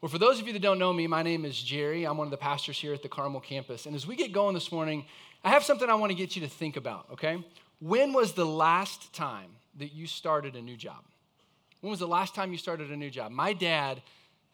Well, for those of you that don't know me, my name is Jerry. I'm one of the pastors here at the Carmel campus. And as we get going this morning, I have something I want to get you to think about, okay? When was the last time that you started a new job? When was the last time you started a new job? My dad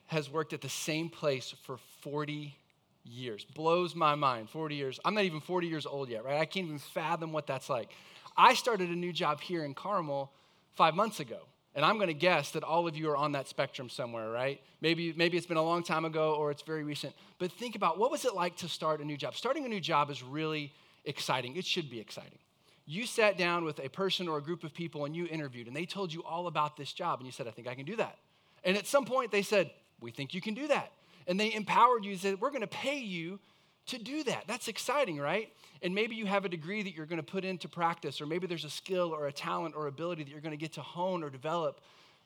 has worked at the same place for 40 years. Blows my mind. 40 years. I'm not even 40 years old yet, right? I can't even fathom what that's like. I started a new job here in Carmel five months ago. And I'm going to guess that all of you are on that spectrum somewhere, right? Maybe, maybe it's been a long time ago or it's very recent. But think about what was it like to start a new job? Starting a new job is really exciting. It should be exciting. You sat down with a person or a group of people and you interviewed, and they told you all about this job, and you said, I think I can do that. And at some point, they said, We think you can do that. And they empowered you and said, We're going to pay you to do that. That's exciting, right? And maybe you have a degree that you're going to put into practice, or maybe there's a skill or a talent or ability that you're going to get to hone or develop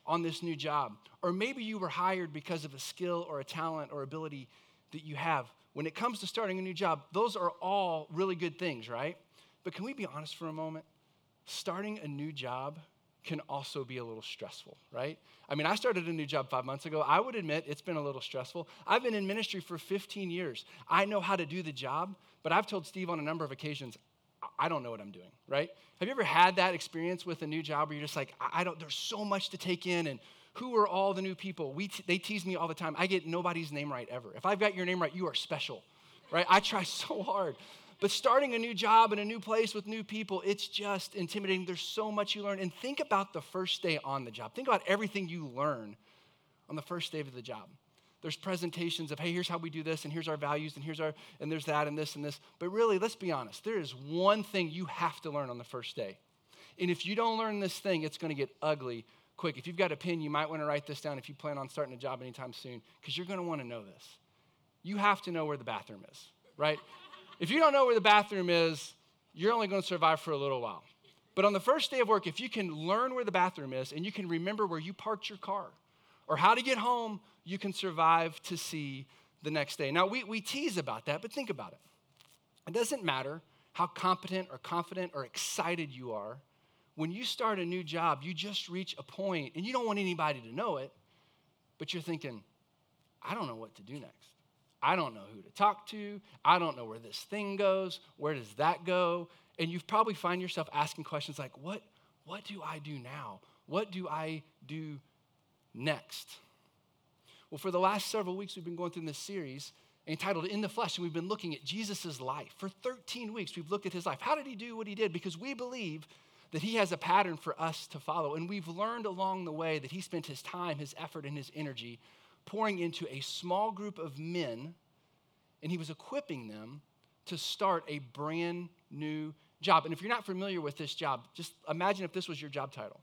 on this new job. Or maybe you were hired because of a skill or a talent or ability that you have. When it comes to starting a new job, those are all really good things, right? But can we be honest for a moment? Starting a new job can also be a little stressful, right? I mean, I started a new job five months ago. I would admit it's been a little stressful. I've been in ministry for 15 years. I know how to do the job, but I've told Steve on a number of occasions, I don't know what I'm doing, right? Have you ever had that experience with a new job where you're just like, I don't, there's so much to take in and who are all the new people? We t- they tease me all the time. I get nobody's name right ever. If I've got your name right, you are special, right? I try so hard. But starting a new job in a new place with new people, it's just intimidating. There's so much you learn. And think about the first day on the job. Think about everything you learn on the first day of the job. There's presentations of, hey, here's how we do this, and here's our values, and here's our, and there's that, and this, and this. But really, let's be honest. There is one thing you have to learn on the first day. And if you don't learn this thing, it's to get ugly quick. If you've got a pen, you might want to write this down if you plan on starting a job anytime soon, because you're want to know this. You have to know where the bathroom is, right? If you don't know where the bathroom is, you're only going to survive for a little while. But on the first day of work, if you can learn where the bathroom is and you can remember where you parked your car or how to get home, you can survive to see the next day. Now, we, we tease about that, but think about it. It doesn't matter how competent or confident or excited you are. When you start a new job, you just reach a point, and you don't want anybody to know it, but you're thinking, I don't know what to do next. I don't know who to talk to. I don't know where this thing goes. Where does that go? And you probably find yourself asking questions like, what, what do I do now? What do I do next? Well, for the last several weeks, we've been going through this series entitled In the Flesh, and we've been looking at Jesus' life. For 13 weeks, we've looked at his life. How did he do what he did? Because we believe that he has a pattern for us to follow. And we've learned along the way that he spent his time, his effort, and his energy pouring into a small group of men, and he was equipping them to start a brand new job. And if you're not familiar with this job, just imagine if this was your job title.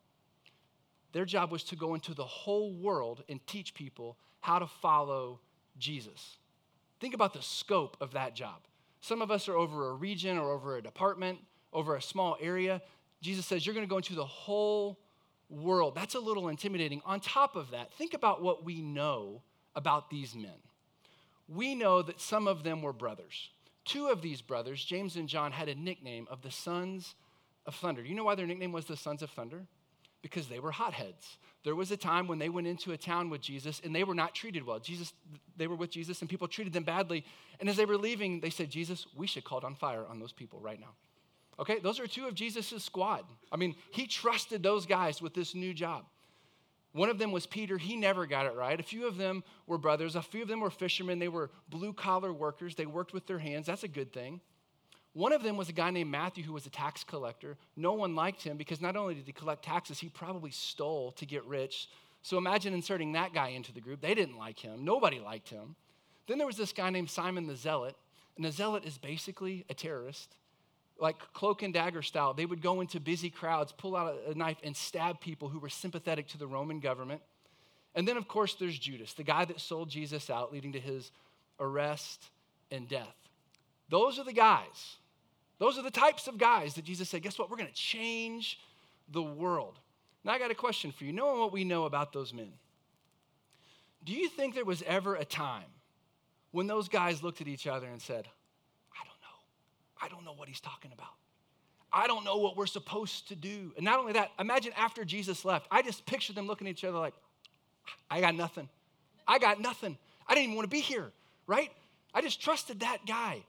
Their job was to go into the whole world and teach people how to follow Jesus. Think about the scope of that job. Some of us are over a region or over a department, over a small area. Jesus says, You're going to go into the whole world. That's a little intimidating. On top of that, think about what we know about these men. We know that some of them were brothers. Two of these brothers, James and John, had a nickname of the Sons of Thunder. You know why their nickname was the Sons of Thunder? Because they were hotheads. There was a time when they went into a town with Jesus and they were not treated well. Jesus, they were with Jesus and people treated them badly. And as they were leaving, they said, Jesus, we should call on fire on those people right now. Okay, those are two of Jesus' squad. I mean, he trusted those guys with this new job. One of them was Peter. He never got it right. A few of them were brothers. A few of them were fishermen. They were blue collar workers. They worked with their hands. That's a good thing. One of them was a guy named Matthew who was a tax collector. No one liked him because not only did he collect taxes, he probably stole to get rich. So imagine inserting that guy into the group. They didn't like him. Nobody liked him. Then there was this guy named Simon the Zealot. And the Zealot is basically a terrorist like cloak and dagger style. They would go into busy crowds, pull out a, knife, and stab people who were sympathetic to the Roman government. And then, of course, there's Judas, the guy that sold Jesus out, leading to his arrest and death. Those are the guys. Those are the types of guys that Jesus said, guess what? We're going to change the world. Now, I got a question for you. Knowing what we know about those men, do you think there was ever a time when those guys looked at each other and said, I don't know what he's talking about. I don't know what we're supposed to do. And not only that, imagine after Jesus left, I just picture them looking at each other like, I got nothing. I got nothing. I didn't even want to be here, right? I just trusted that guy.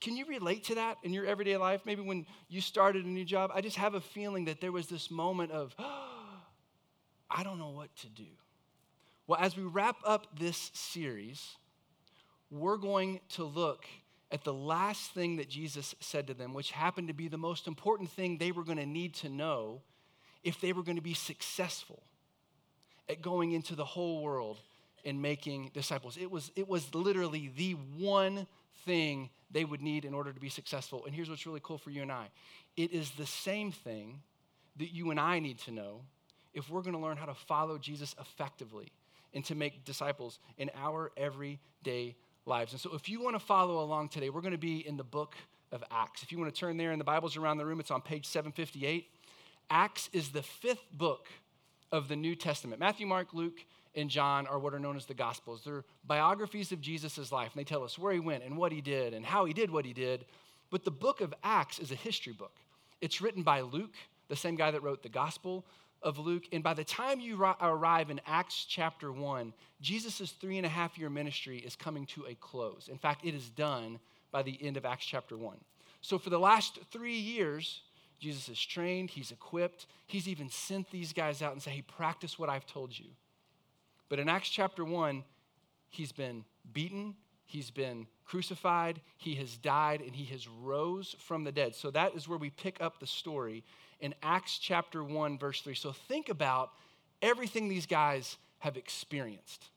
Can you relate to that in your everyday life? Maybe when you started a new job, I just have a feeling that there was this moment of, oh, I don't know what to do. Well, as we wrap up this series, we're going to look at the last thing that Jesus said to them, which happened to be the most important thing they were going to need to know if they were going to be successful at going into the whole world and making disciples. It was, it was literally the one thing they would need in order to be successful. And here's what's really cool for you and I it is the same thing that you and I need to know if we're going to learn how to follow Jesus effectively and to make disciples in our everyday lives. And so, if you want to follow along today, we're going to be in the book of Acts. If you want to turn there and the Bibles around the room, it's on page 758. Acts is the fifth book of the New Testament. Matthew, Mark, Luke, and John are what are known as the Gospels. They're biographies of Jesus' life, and they tell us where he went and what he did and how he did what he did. But the book of Acts is a history book. It's written by Luke, the same guy that wrote the Gospel of Luke. And by the time you arrive in Acts chapter 1, Jesus' three and a half year ministry is coming to a close. In fact, it is done by the end of Acts chapter 1. So for the last three years, Jesus is trained, he's equipped, he's even sent these guys out and say, hey, practice what I've told you. But in Acts chapter 1, he's been beaten, he's been crucified, he has died, and he has rose from the dead. So that is where we pick up the story in Acts chapter 1, verse 3. So think about everything these guys have experienced.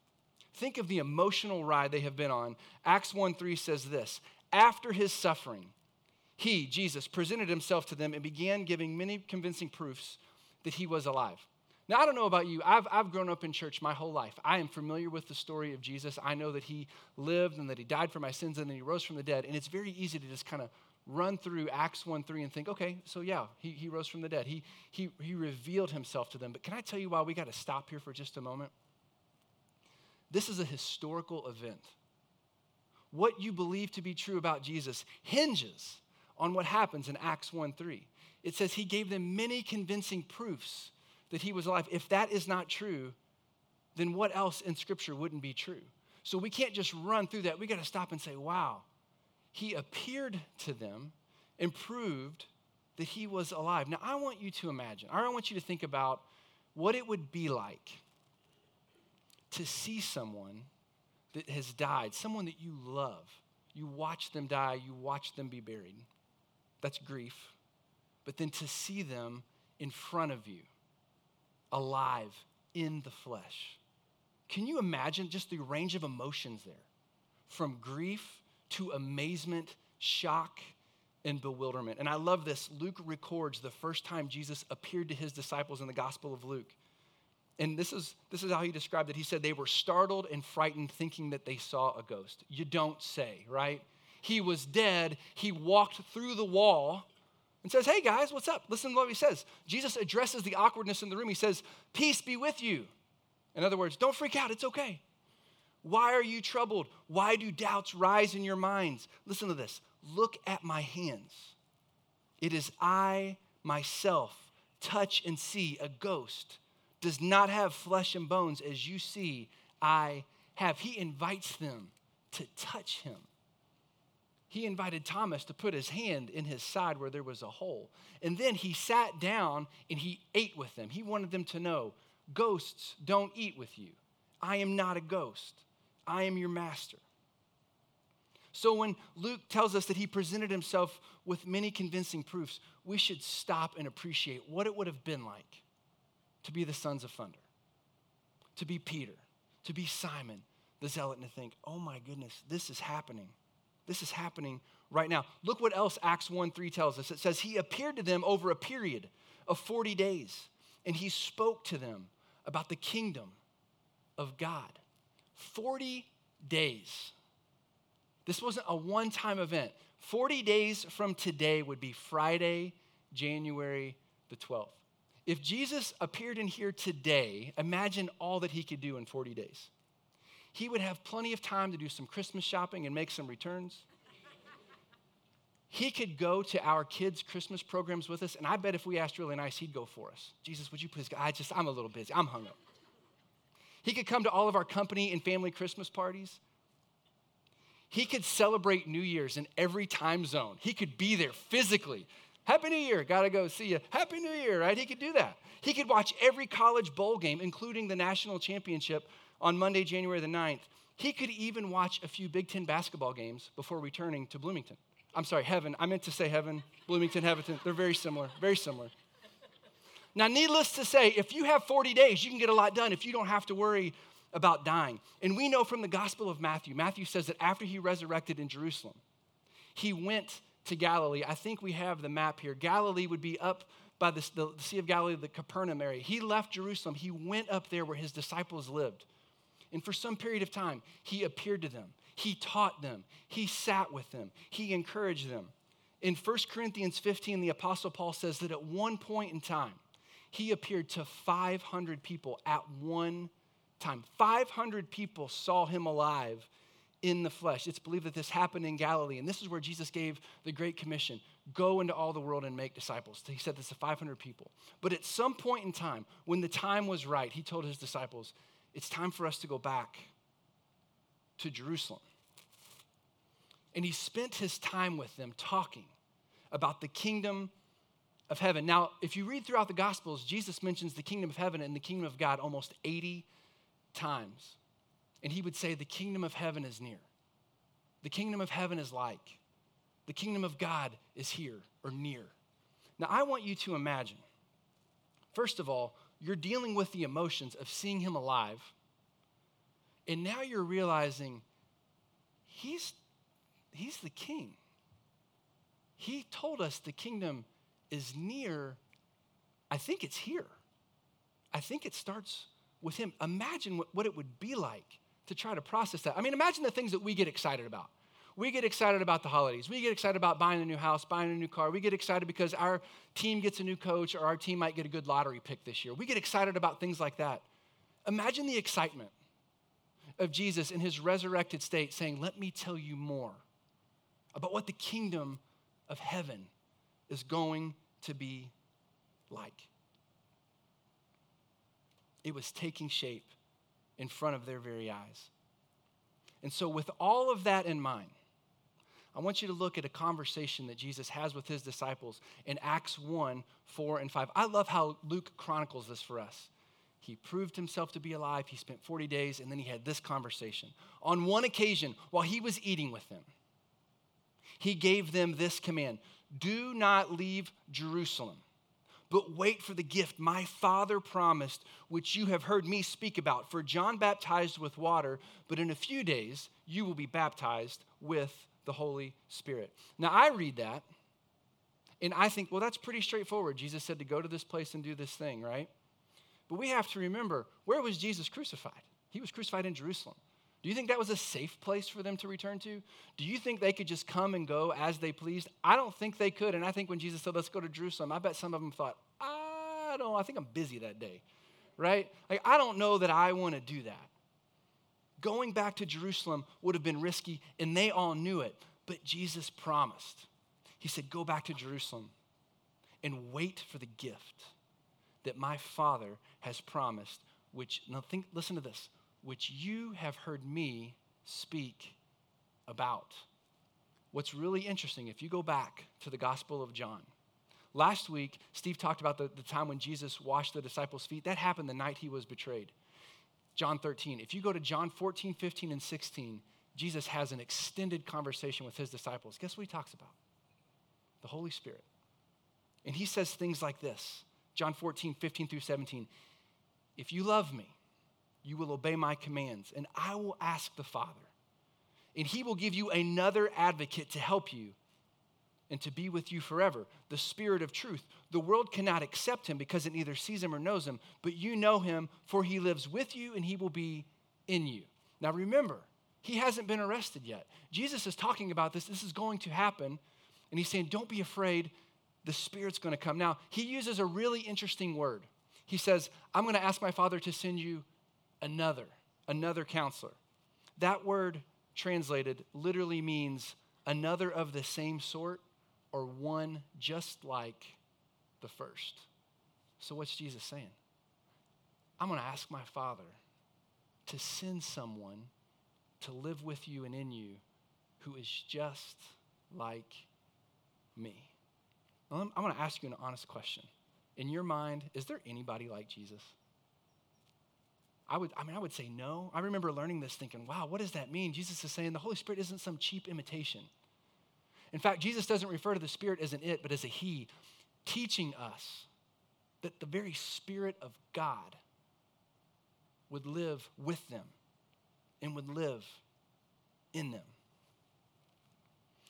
Think of the emotional ride they have been on. Acts 1 3 says this After his suffering, he, Jesus, presented himself to them and began giving many convincing proofs that he was alive. Now, I don't know about you. I've, I've grown up in church my whole life. I am familiar with the story of Jesus. I know that he lived and that he died for my sins and then he rose from the dead. And it's very easy to just kind of run through Acts 1 3 and think, okay, so yeah, he, he rose from the dead. He, he, he revealed himself to them. But can I tell you why we got to stop here for just a moment? This is a historical event. What you believe to be true about Jesus hinges on what happens in Acts 1 3. It says he gave them many convincing proofs that he was alive. If that is not true, then what else in Scripture wouldn't be true? So we can't just run through that. We got to stop and say, wow, he appeared to them and proved that he was alive. Now, I want you to imagine, I want you to think about what it would be like to see someone that has died, someone that you love. You watch them die, you watch them be buried. That's grief. But then to see them in front of you, alive in the flesh. Can you imagine just the range of emotions there? From grief to amazement, shock, and bewilderment. And I love this. Luke records the first time Jesus appeared to his disciples in the Gospel of Luke. And this is, this is how he described it. He said they were startled and frightened, thinking that they saw a ghost. You don't say, right? He was dead. He walked through the wall and says, Hey guys, what's up? Listen to what he says. Jesus addresses the awkwardness in the room. He says, Peace be with you. In other words, don't freak out. It's okay. Why are you troubled? Why do doubts rise in your minds? Listen to this. Look at my hands. It is I myself. Touch and see. A ghost does not have flesh and bones as you see I have. He invites them to touch him. He invited Thomas to put his hand in his side where there was a hole. And then he sat down and he ate with them. He wanted them to know ghosts don't eat with you. I am not a ghost. I am your master. So when Luke tells us that he presented himself with many convincing proofs, we should stop and appreciate what it would have been like to be the sons of thunder, to be Peter, to be Simon the zealot, and to think, oh my goodness, this is happening. This is happening right now. Look what else Acts 1 3 tells us. It says, He appeared to them over a period of 40 days, and he spoke to them about the kingdom of God. 40 days. This wasn't a one time event. 40 days from today would be Friday, January the 12th. If Jesus appeared in here today, imagine all that he could do in 40 days. He would have plenty of time to do some Christmas shopping and make some returns. He could go to our kids' Christmas programs with us, and I bet if we asked really nice, he'd go for us. Jesus, would you please go? I just, I'm a little busy. I'm hung up. He could come to all of our company and family Christmas parties. He could celebrate New Year's in every time zone. He could be there physically. Happy New Year, gotta go see you. Happy New Year, right? He could do that. He could watch every college bowl game, including the national championship on Monday, January the 9th. He could even watch a few Big Ten basketball games before returning to Bloomington. I'm sorry, heaven. I meant to say heaven, Bloomington, Heaven. They're very similar, very similar. Now, needless to say, if you have 40 days, you can get a lot done if you don't have to worry about dying. And we know from the Gospel of Matthew, Matthew says that after he resurrected in Jerusalem, he went to Galilee. I think we have the map here. Galilee would be up by the, the, Sea of Galilee, the Capernaum area. He left Jerusalem. He went up there where his disciples lived. And for some period of time, he appeared to them. He taught them. He sat with them. He encouraged them. In 1 Corinthians 15, the Apostle Paul says that at one point in time, he appeared to 500 people at one time. 500 people saw him alive in the flesh. It's believed that this happened in Galilee, and this is where Jesus gave the Great Commission go into all the world and make disciples. He said this to 500 people. But at some point in time, when the time was right, he told his disciples, It's time for us to go back to Jerusalem. And he spent his time with them talking about the kingdom of heaven. Now, if you read throughout the Gospels, Jesus mentions the kingdom of heaven and the kingdom of God almost 80 times. And he would say, The kingdom of heaven is near. The kingdom of heaven is like. The kingdom of God is here or near. Now, I want you to imagine, first of all, you're dealing with the emotions of seeing him alive. And now you're realizing he's, he's the king. He told us the kingdom is near. I think it's here. I think it starts with him. Imagine what, what it would be like to try to process that. I mean, imagine the things that we get excited about. We get excited about the holidays. We get excited about buying a new house, buying a new car. We get excited because our team gets a new coach or our team might get a good lottery pick this year. We get excited about things like that. Imagine the excitement of Jesus in his resurrected state saying, Let me tell you more about what the kingdom of heaven is going to be like. It was taking shape in front of their very eyes. And so, with all of that in mind, I want you to look at a conversation that Jesus has with his disciples in Acts 1 4 and 5. I love how Luke chronicles this for us. He proved himself to be alive. He spent 40 days, and then he had this conversation. On one occasion, while he was eating with them, he gave them this command Do not leave Jerusalem but wait for the gift my Father promised, which you have heard me speak about. For John baptized with water, but in a few days you will be baptized with the Holy Spirit. Now, I read that, and I think, well, that's pretty straightforward. Jesus said to go to this place and do this thing, right? But we have to remember where was Jesus crucified? He was crucified in Jerusalem. Do you think that was a safe place for them to return to? Do you think they could just come and go as they pleased? I don't think they could. And I think when Jesus said, let's go to Jerusalem, I bet some of them thought, I don't, I think I'm busy that day, right? Like, I don't know that I want to do that. Going back to Jerusalem would have been risky, and they all knew it. But Jesus promised. He said, Go back to Jerusalem and wait for the gift that my Father has promised, which, now think, listen to this, which you have heard me speak about. What's really interesting, if you go back to the Gospel of John, last week, Steve talked about the, the time when Jesus washed the disciples' feet. That happened the night he was betrayed. John 13. If you go to John 14, 15, and 16, Jesus has an extended conversation with his disciples. Guess what he talks about? The Holy Spirit. And he says things like this John 14, 15 through 17. If you love me, you will obey my commands, and I will ask the Father, and he will give you another advocate to help you and to be with you forever, the Spirit of truth. The world cannot accept him because it neither sees him or knows him, but you know him, for he lives with you and he will be in you. Now remember, he hasn't been arrested yet. Jesus is talking about this. This is going to happen. And he's saying, Don't be afraid. The Spirit's going to come. Now, he uses a really interesting word. He says, I'm going to ask my Father to send you another, another counselor. That word translated literally means another of the same sort or one just like the first. So, what's Jesus saying? I'm going to ask my Father to send someone to live with you and in you who is just like me. I want to ask you an honest question. In your mind, is there anybody like Jesus? I would, I mean, I would say no. I remember learning this thinking, wow, what does that mean? Jesus is saying the Holy Spirit isn't some cheap imitation. In fact, Jesus doesn't refer to the Spirit as an it, but as a he, teaching us that the very Spirit of God would live with them and would live in them.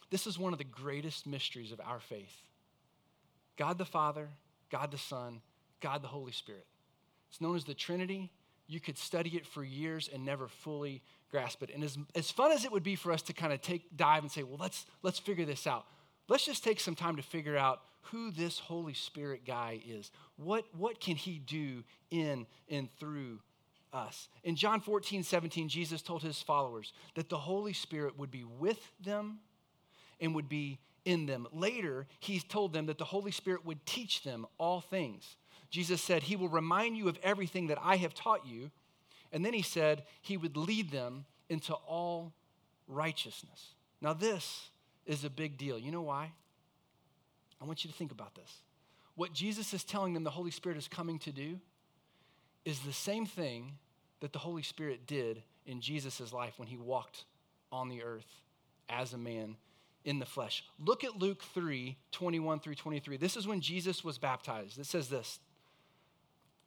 This is one of the greatest mysteries of our faith God the Father, God the Son, God the Holy Spirit. It's known as the Trinity. You could study it for years and never fully grasp it. And as, as fun as it would be for us to kind of take dive and say, well, let's let's figure this out. Let's just take some time to figure out who this Holy Spirit guy is. What, what can he do in and through us? In John 14, 17, Jesus told his followers that the Holy Spirit would be with them and would be in them. Later, he told them that the Holy Spirit would teach them all things. Jesus said, He will remind you of everything that I have taught you. And then he said, He would lead them into all righteousness. Now, this is a big deal. You know why? I want you to think about this. What Jesus is telling them the Holy Spirit is coming to do is the same thing that the Holy Spirit did in Jesus' life when he walked on the earth as a man in the flesh. Look at Luke 3 21 through 23. This is when Jesus was baptized. It says this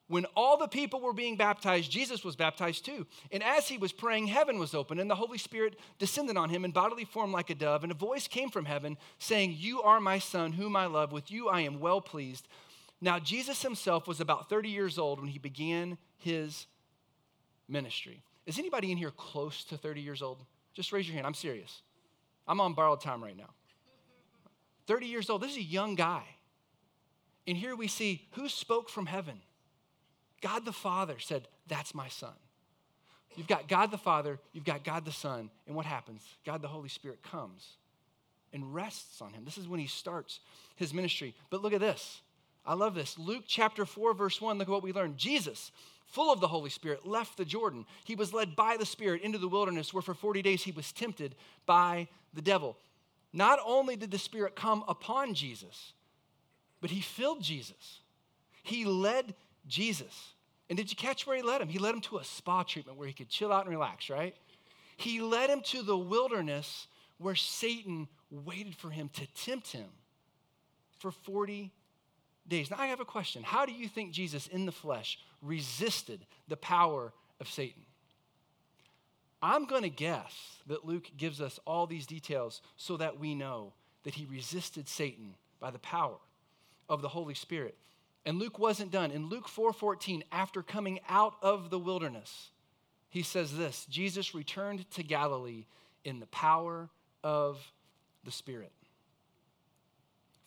When all the people were being baptized, Jesus was baptized too. And as he was praying, heaven was open, and the Holy Spirit descended on him in bodily form like a dove. And a voice came from heaven saying, You are my son, whom I love. With you I am well pleased. Now, Jesus himself was about 30 years old when he began his ministry. Is anybody in here close to 30 years old? Just raise your hand. I'm serious. I'm on borrowed time right now. 30 years old. This is a young guy. And here we see who spoke from heaven. God the Father said, That's my son. You've got God the Father, you've got God the Son, and what happens? God the Holy Spirit comes and rests on him. This is when he starts his ministry. But look at this. I love this. Luke chapter 4, verse 1, look at what we learned. Jesus full of the Holy Spirit, left the Jordan. He was led by the Spirit into the wilderness where for 40 days he was tempted by the devil. Not only did the Spirit come upon Jesus, but he filled Jesus. He led Jesus. And did you catch where he led him? He led him to a spa treatment where he could chill out and relax, right? He led him to the wilderness where Satan waited for him to tempt him for 40 days. Now, I have a question. How do you think Jesus in the flesh resisted the power of Satan? I'm going to guess that Luke gives us all these details so that we know that he resisted Satan by the power of the Holy Spirit. And Luke wasn't done. In Luke 4:14, after coming out of the wilderness, he says this, Jesus returned to Galilee in the power of the Spirit.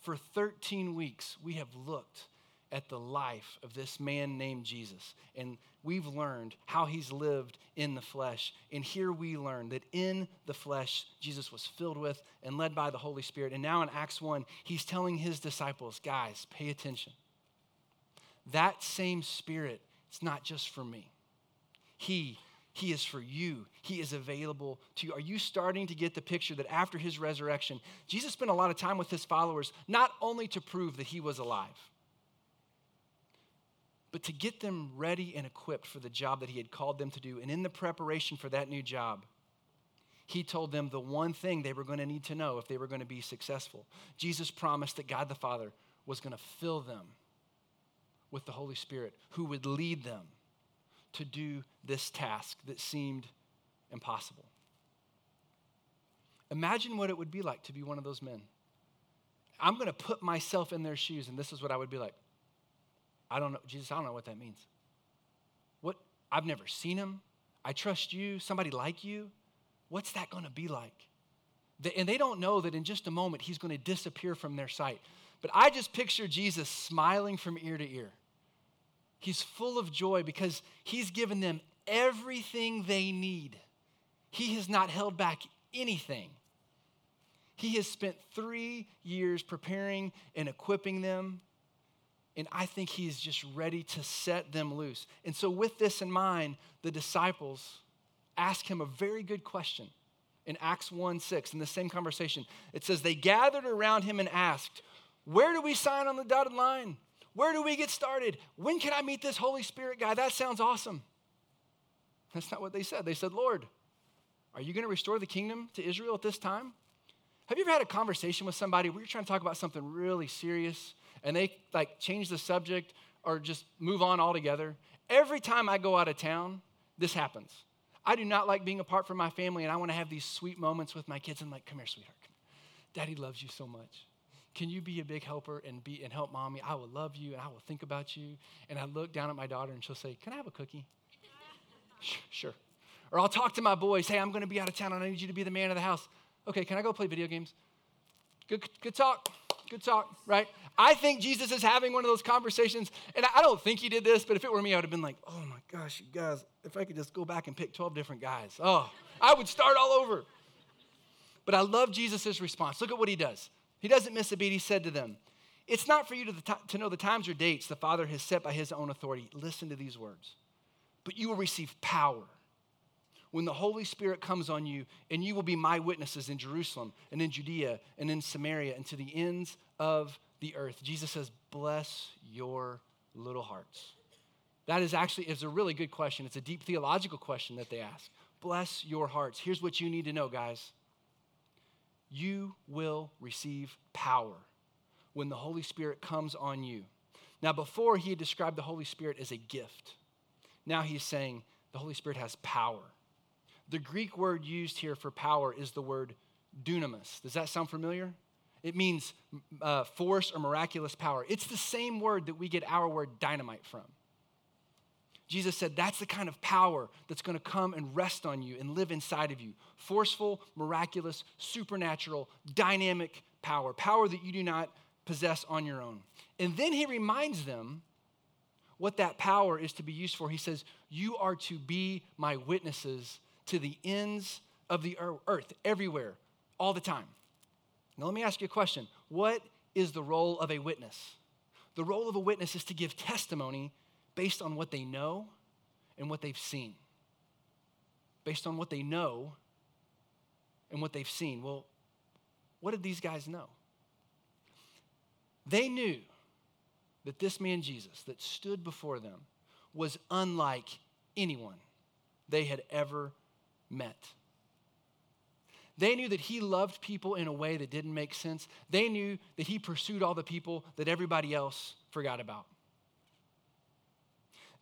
For 13 weeks, we have looked at the life of this man named Jesus. And we've learned how he's lived in the flesh. And here we learn that in the flesh, Jesus was filled with and led by the Holy Spirit. And now in Acts 1, he's telling his disciples, guys, pay attention. That same Spirit, it's not just for me. He he is for you. He is available to you. Are you starting to get the picture that after his resurrection, Jesus spent a lot of time with his followers, not only to prove that he was alive, but to get them ready and equipped for the job that he had called them to do. And in the preparation for that new job, he told them the one thing they were going to need to know if they were going to be successful. Jesus promised that God the Father was going to fill them with the Holy Spirit who would lead them to do this task that seemed impossible. Imagine what it would be like to be one of those men. I'm going to put myself in their shoes, and this is what I would be like. I don't know, Jesus, I don't know what that means. What? I've never seen him. I trust you, somebody like you. What's that going to be like? And they don't know that in just a moment he's going to disappear from their sight. But I just picture Jesus smiling from ear to ear. He's full of joy because he's given them everything they need. He has not held back anything. He has spent three years preparing and equipping them And I think he's just ready to set them loose. And so, with this in mind, the disciples ask him a very good question in Acts 1 6, in the same conversation. It says, They gathered around him and asked, Where do we sign on the dotted line? Where do we get started? When can I meet this Holy Spirit guy? That sounds awesome. That's not what they said. They said, Lord, are you going to restore the kingdom to Israel at this time? Have you ever had a conversation with somebody where you're trying to talk about something really serious and they like change the subject or just move on altogether? Every time I go out of town, this happens. I do not like being apart from my family and I want to have these sweet moments with my kids. I'm like, come here, sweetheart. Daddy loves you so much. Can you be a big helper and be and help mommy? I will love you and I will think about you. And I look down at my daughter and she'll say, Can I have a cookie? sure. Or I'll talk to my boys, hey, I'm going to be out of town and I need you to be the man of the house. Okay, can I go play video games? Good, good talk. Good talk, right? I think Jesus is having one of those conversations, and I don't think he did this, but if it were me, I would have been like, oh my gosh, you guys, if I could just go back and pick 12 different guys, oh, I would start all over. But I love Jesus' response. Look at what he does. He doesn't miss a beat. He said to them, It's not for you to, to know the times or dates the Father has set by his own authority. Listen to these words. But you will receive power when the Holy Spirit comes on you, and you will be my witnesses in Jerusalem and in Judea and in Samaria and to the ends of the earth. Jesus says, Bless your little hearts. That is actually is a really good question. It's a deep theological question that they ask. Bless your hearts. Here's what you need to know, guys. You will receive power when the Holy Spirit comes on you. Now, before he had described the Holy Spirit as a gift, now he's saying the Holy Spirit has power. The Greek word used here for power is the word dunamis. Does that sound familiar? It means uh, force or miraculous power. It's the same word that we get our word dynamite from. Jesus said that's the kind of power that's going to come and rest on you and live inside of you. Forceful, miraculous, supernatural, dynamic power. Power that you do not possess on your own. And then he reminds them what that power is to be used for. He says, You are to be my witnesses to the ends of the earth, everywhere, all the time. Now, let me ask you a question What is the role of a witness? The role of a witness is to give testimony based on what they know and what they've seen. Based on what they know and what they've seen. Well, what did these guys know? They knew that this man Jesus that stood before them was unlike anyone they had ever met. They knew that he loved people in a way that didn't make sense. They knew that he pursued all the people that everybody else forgot about.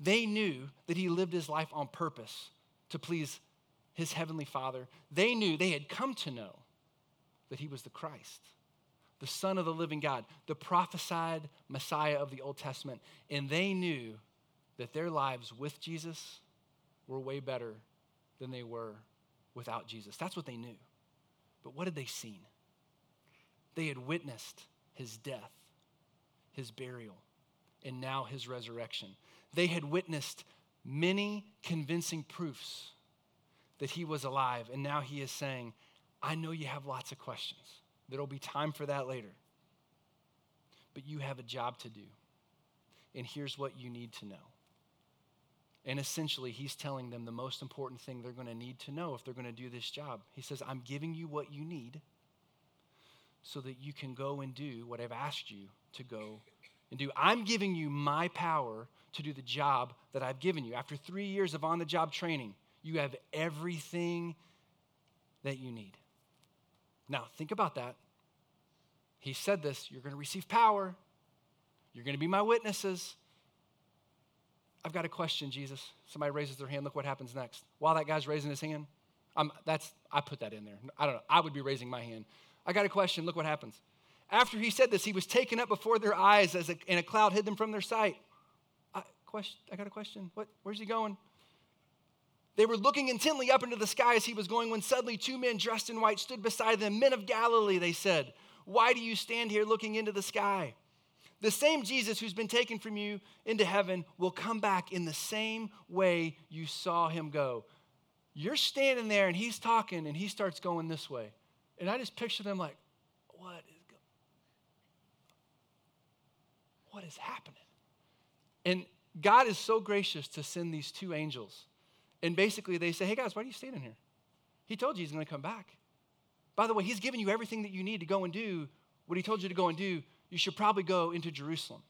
They knew that he lived his life on purpose to please his heavenly Father. They knew, they had come to know that he was the Christ, the Son of the living God, the prophesied Messiah of the Old Testament. And they knew that their lives with Jesus were way better than they were without Jesus. That's what they knew. But what had they seen? They had witnessed his death, his burial, and now his resurrection. They had witnessed many convincing proofs that he was alive, and now he is saying, I know you have lots of questions. There'll be time for that later. But you have a job to do. And here's what you need to know. And essentially, he's telling them the most important thing they're going to need to know if they're going to do this job. He says, I'm giving you what you need so that you can go and do what I've asked you to go and do. I'm giving you my power to do the job that I've given you. After three years of on the job training, you have everything that you need. Now, think about that. He said this you're going to receive power, you're going to be my witnesses. I've got a question, Jesus. Somebody raises their hand. Look what happens next. While that guy's raising his hand, I'm, that's, I put that in there. I don't know. I would be raising my hand. I got a question. Look what happens. After he said this, he was taken up before their eyes as a, and a cloud hid them from their sight. Question, I got a question. What, where's he going? They were looking intently up into the sky as he was going when suddenly two men dressed in white stood beside them. Men of Galilee, they said, Why do you stand here looking into the sky? The same Jesus who's been taken from you into heaven will come back in the same way you saw him go. You're standing there and he's talking and he starts going this way. And I just picture them like, what is going what is happening? And God is so gracious to send these two angels. And basically, they say, Hey guys, why are you standing here? He told you he's going to come back. By the way, he's given you everything that you need to go and do what he told you to go and do. You should probably go into Jerusalem.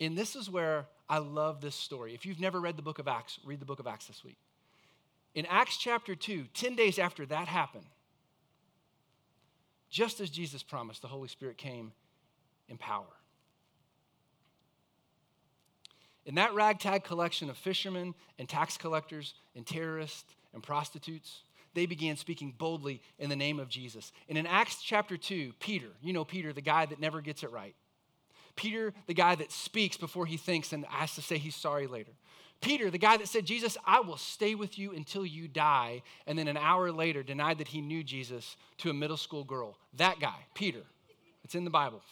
And this is where I love this story. If you've never read the book of Acts, read the book of Acts this week. In Acts chapter 2, 10 days after that happened, just as Jesus promised, the Holy Spirit came in power. In that ragtag collection of fishermen and tax collectors and terrorists and prostitutes, they began speaking boldly in the name of Jesus. And in Acts chapter 2, Peter, you know Peter, the guy that never gets it right. Peter, the guy that speaks before he thinks and has to say he's sorry later. Peter, the guy that said, Jesus, I will stay with you until you die, and then an hour later denied that he knew Jesus to a middle school girl. That guy, Peter. It's in the Bible.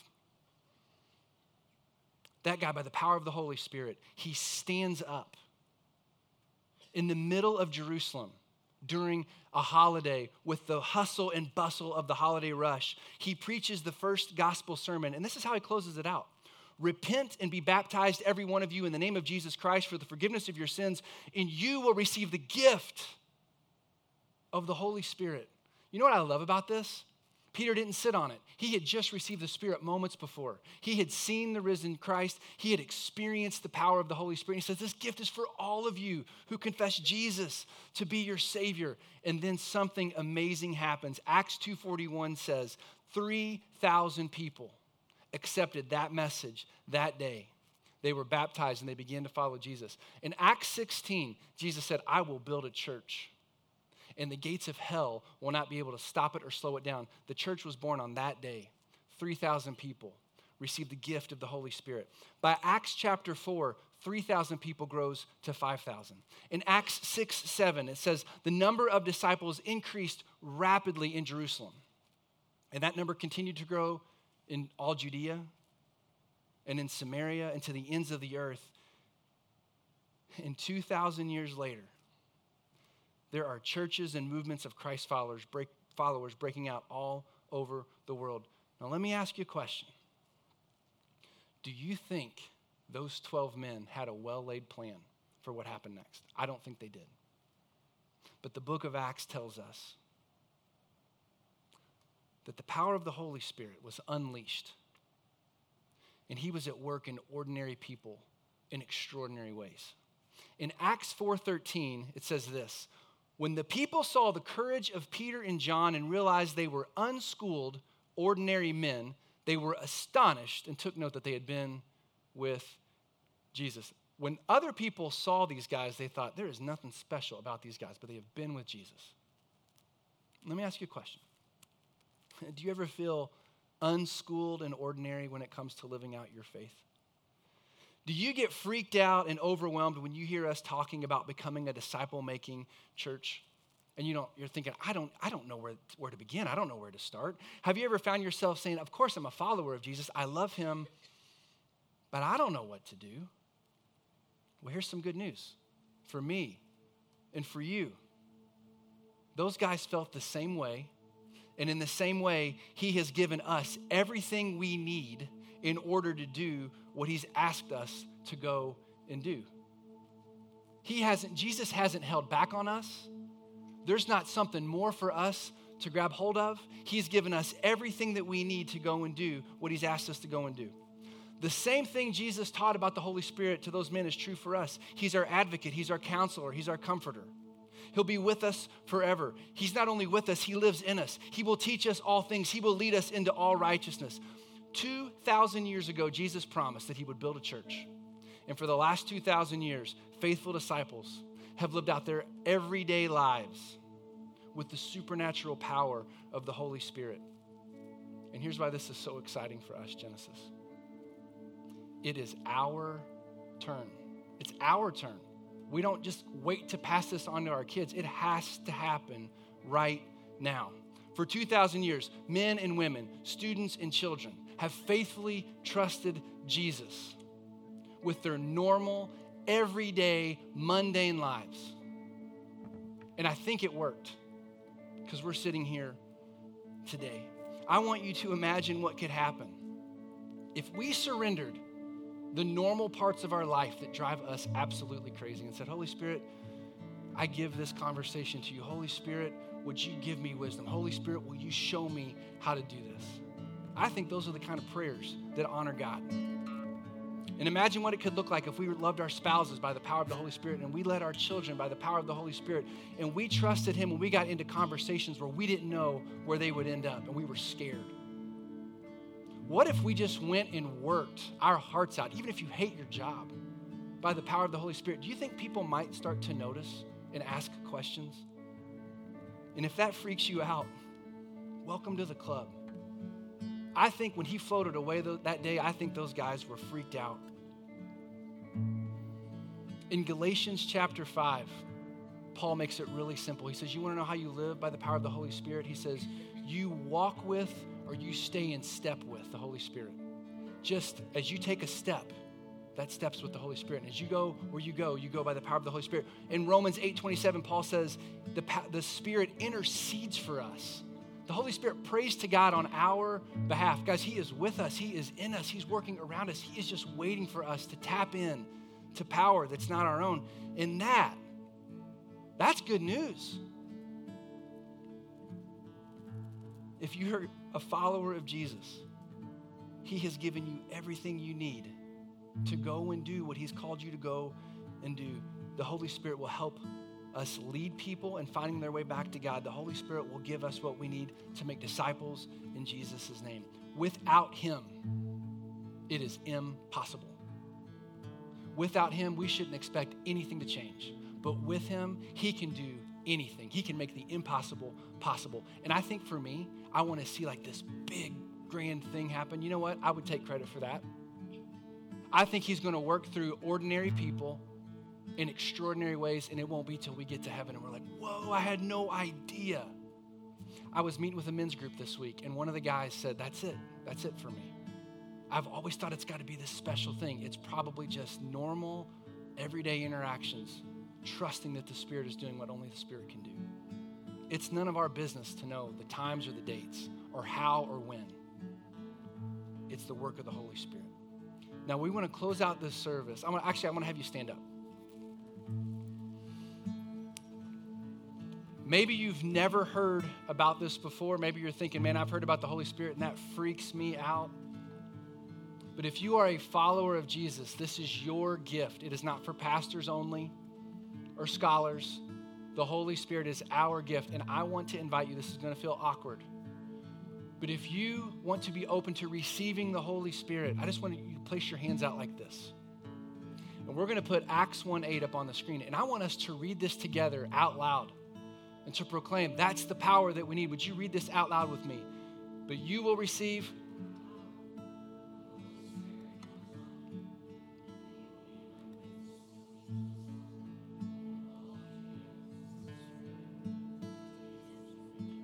That guy, by the power of the Holy Spirit, he stands up in the middle of Jerusalem during a holiday with the hustle and bustle of the holiday rush. He preaches the first gospel sermon, and this is how he closes it out. Repent and be baptized, every one of you, in the name of Jesus Christ for the forgiveness of your sins, and you will receive the gift of the Holy Spirit. You know what I love about this? Peter didn't sit on it. He had just received the Spirit moments before. He had seen the risen Christ. He had experienced the power of the Holy Spirit. He says, This gift is for all of you who confess Jesus to be your Savior. And then something amazing happens. Acts 2.41 says, 3,000 people accepted that message that day. They were baptized and they began to follow Jesus. In Acts 16, Jesus said, I will build a church, and the gates of hell will not be able to stop it or slow it down. The church was born on that day. 3,000 people received the gift of the Holy Spirit. By Acts chapter 4, 3,000 people grows to 5,000. In Acts 6 7, it says, The number of disciples increased rapidly in Jerusalem. And that number continued to grow in all Judea and in Samaria and to the ends of the earth. And 2,000 years later, there are churches and movements of Christ followers, break, followers breaking out all over the world. Now, let me ask you a question. Do you think those 12 men had a well laid plan for what happened next? I don't think they did. But the book of Acts tells us that the power of the Holy Spirit was unleashed. And he was at work in ordinary people in extraordinary ways. In Acts 4:13, it says this, when the people saw the courage of Peter and John and realized they were unschooled, ordinary men, they were astonished and took note that they had been with Jesus. When other people saw these guys, they thought, there is nothing special about these guys, but they have been with Jesus. Let me ask you a question Do you ever feel unschooled and ordinary when it comes to living out your faith? Do you get freaked out and overwhelmed when you hear us talking about becoming a disciple making church? And you know, you're thinking, I don't, I don't know where, where to begin. I don't know where to start. Have you ever found yourself saying, Of course, I'm a follower of Jesus. I love him, but I don't know what to do? Well, here's some good news for me and for you. Those guys felt the same way and in the same way, He has given us everything we need in order to do what He's asked us to go and do. He hasn't, Jesus hasn't held back on us. There's not something more for us to grab hold of. He's given us everything that we need to go and do what He's asked us to go and do. The same thing Jesus taught about the Holy Spirit to those men is true for us. He's our advocate, He's our counselor, He's our comforter. He'll be with us forever. He's not only with us, He lives in us. He will teach us all things, He will lead us into all righteousness. 2,000 years ago, Jesus promised that He would build a church. And for the last 2,000 years, faithful disciples have lived out their everyday lives with the supernatural power of the Holy Spirit. And here's why this is so exciting for us, Genesis. It is our turn. It's our turn we don't just wait to pass this on to our kids. It has to happen right now. For 2,000 years, men and women, students and children have faithfully trusted Jesus with their normal, everyday, mundane lives. And I think it worked because we're sitting here today. I want you to imagine what could happen if we surrendered the normal parts of our life that drive us absolutely crazy and said, Holy Spirit, I give this conversation to you. Holy Spirit, would you give me wisdom? Holy Spirit, will you show me how to do this? I think those are the kind of prayers that honor God. And imagine what it could look like if we loved our spouses by the power of the Holy Spirit and we led our children by the power of the Holy Spirit and we trusted Him when we got into conversations where we didn't know where they would end up and we were scared. What if we just went and worked our hearts out, even if you hate your job, by the power of the Holy Spirit? Do you think people might start to notice and ask questions? And if that freaks you out, welcome to the club. I think when he floated away that day, I think those guys were freaked out. In Galatians chapter 5, Paul makes it really simple. He says, You want to know how you live by the power of the Holy Spirit? He says, You walk with or you stay in step with the Holy Spirit. Just as you take a step, that steps with the Holy Spirit. And as you go where you go, you go by the power of the Holy Spirit. In Romans 8 27, Paul says, The, the Spirit intercedes for us the Holy Spirit prays to God on our behalf. Guys, He is with us, He is in us, He's working around us. He is just waiting for us to tap in to power that's not our own. And that, that's good news. If you're a follower of Jesus, He has given you everything you need to go and do what He's called you to go and do. The Holy Spirit will help us lead people and finding their way back to God, the Holy Spirit will give us what we need to make disciples in Jesus' name. Without Him, it is impossible. Without Him, we shouldn't expect anything to change. But with Him, He can do anything. He can make the impossible possible. And I think for me, I want to see like this big, grand thing happen. You know what? I would take credit for that. I think He's going to work through ordinary people in extraordinary ways, and it won't be till we get to heaven and we're like, whoa, I had no idea. I was meeting with a men's group this week, and one of the guys said, That's it. That's it for me. I've always thought it's got to be this special thing. It's probably just normal, everyday interactions, trusting that the Spirit is doing what only the Spirit can do. It's none of our business to know the times or the dates or how or when. It's the work of the Holy Spirit. Now, we want to close out this service. I'm gonna, actually, I want to have you stand up. Maybe you've never heard about this before. Maybe you're thinking, man, I've heard about the Holy Spirit and that freaks me out. But if you are a follower of Jesus, this is your gift. It is not for pastors only or scholars. The Holy Spirit is our gift. And I want to invite you, this is going to feel awkward. But if you want to be open to receiving the Holy Spirit, I just want you to place your hands out like this. And we're going to put Acts 1 8 up on the screen. And I want us to read this together out loud and to proclaim that's the power that we need. Would you read this out loud with me? But you will receive.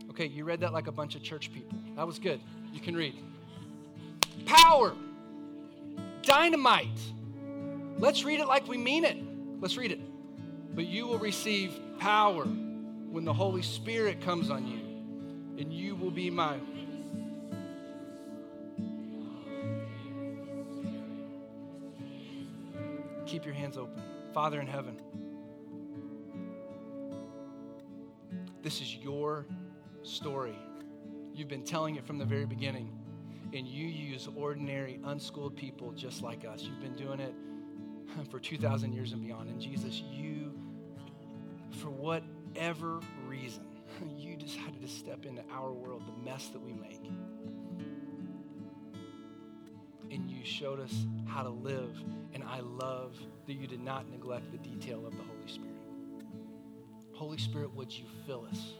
Okay, you read that like a bunch of church people. That was good. You can read. Power, dynamite. Let's read it like we mean it. Let's read it. But you will receive power when the Holy Spirit comes on you, and you will be my. Keep your hands open. Father in heaven, this is your story. You've been telling it from the very beginning, and you use ordinary, unschooled people just like us. You've been doing it for 2,000 years and beyond. And Jesus, you, for what whatever reason, you decided to step into our world, the mess that we make. And you showed us how to live. And I love that you did not neglect the detail of the Holy Spirit. Holy Spirit, would you fill us?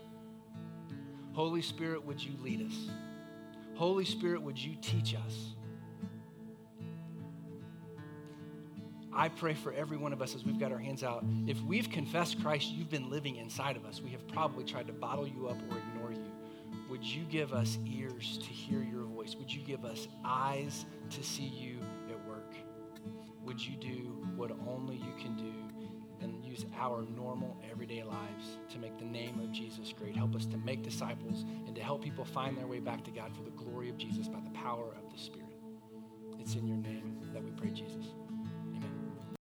Holy Spirit, would you lead us? Holy Spirit, would you teach us? I pray for every one of us as we've got our hands out. If we've confessed Christ, you've been living inside of us. We have probably tried to bottle you up or ignore you. Would you give us ears to hear your voice? Would you give us eyes to see you at work? Would you do what only you can do and use our normal, everyday lives to make the name of Jesus great? Help us to make disciples and to help people find their way back to God for the glory of Jesus by the power of the Spirit. It's in your name that we pray, Jesus.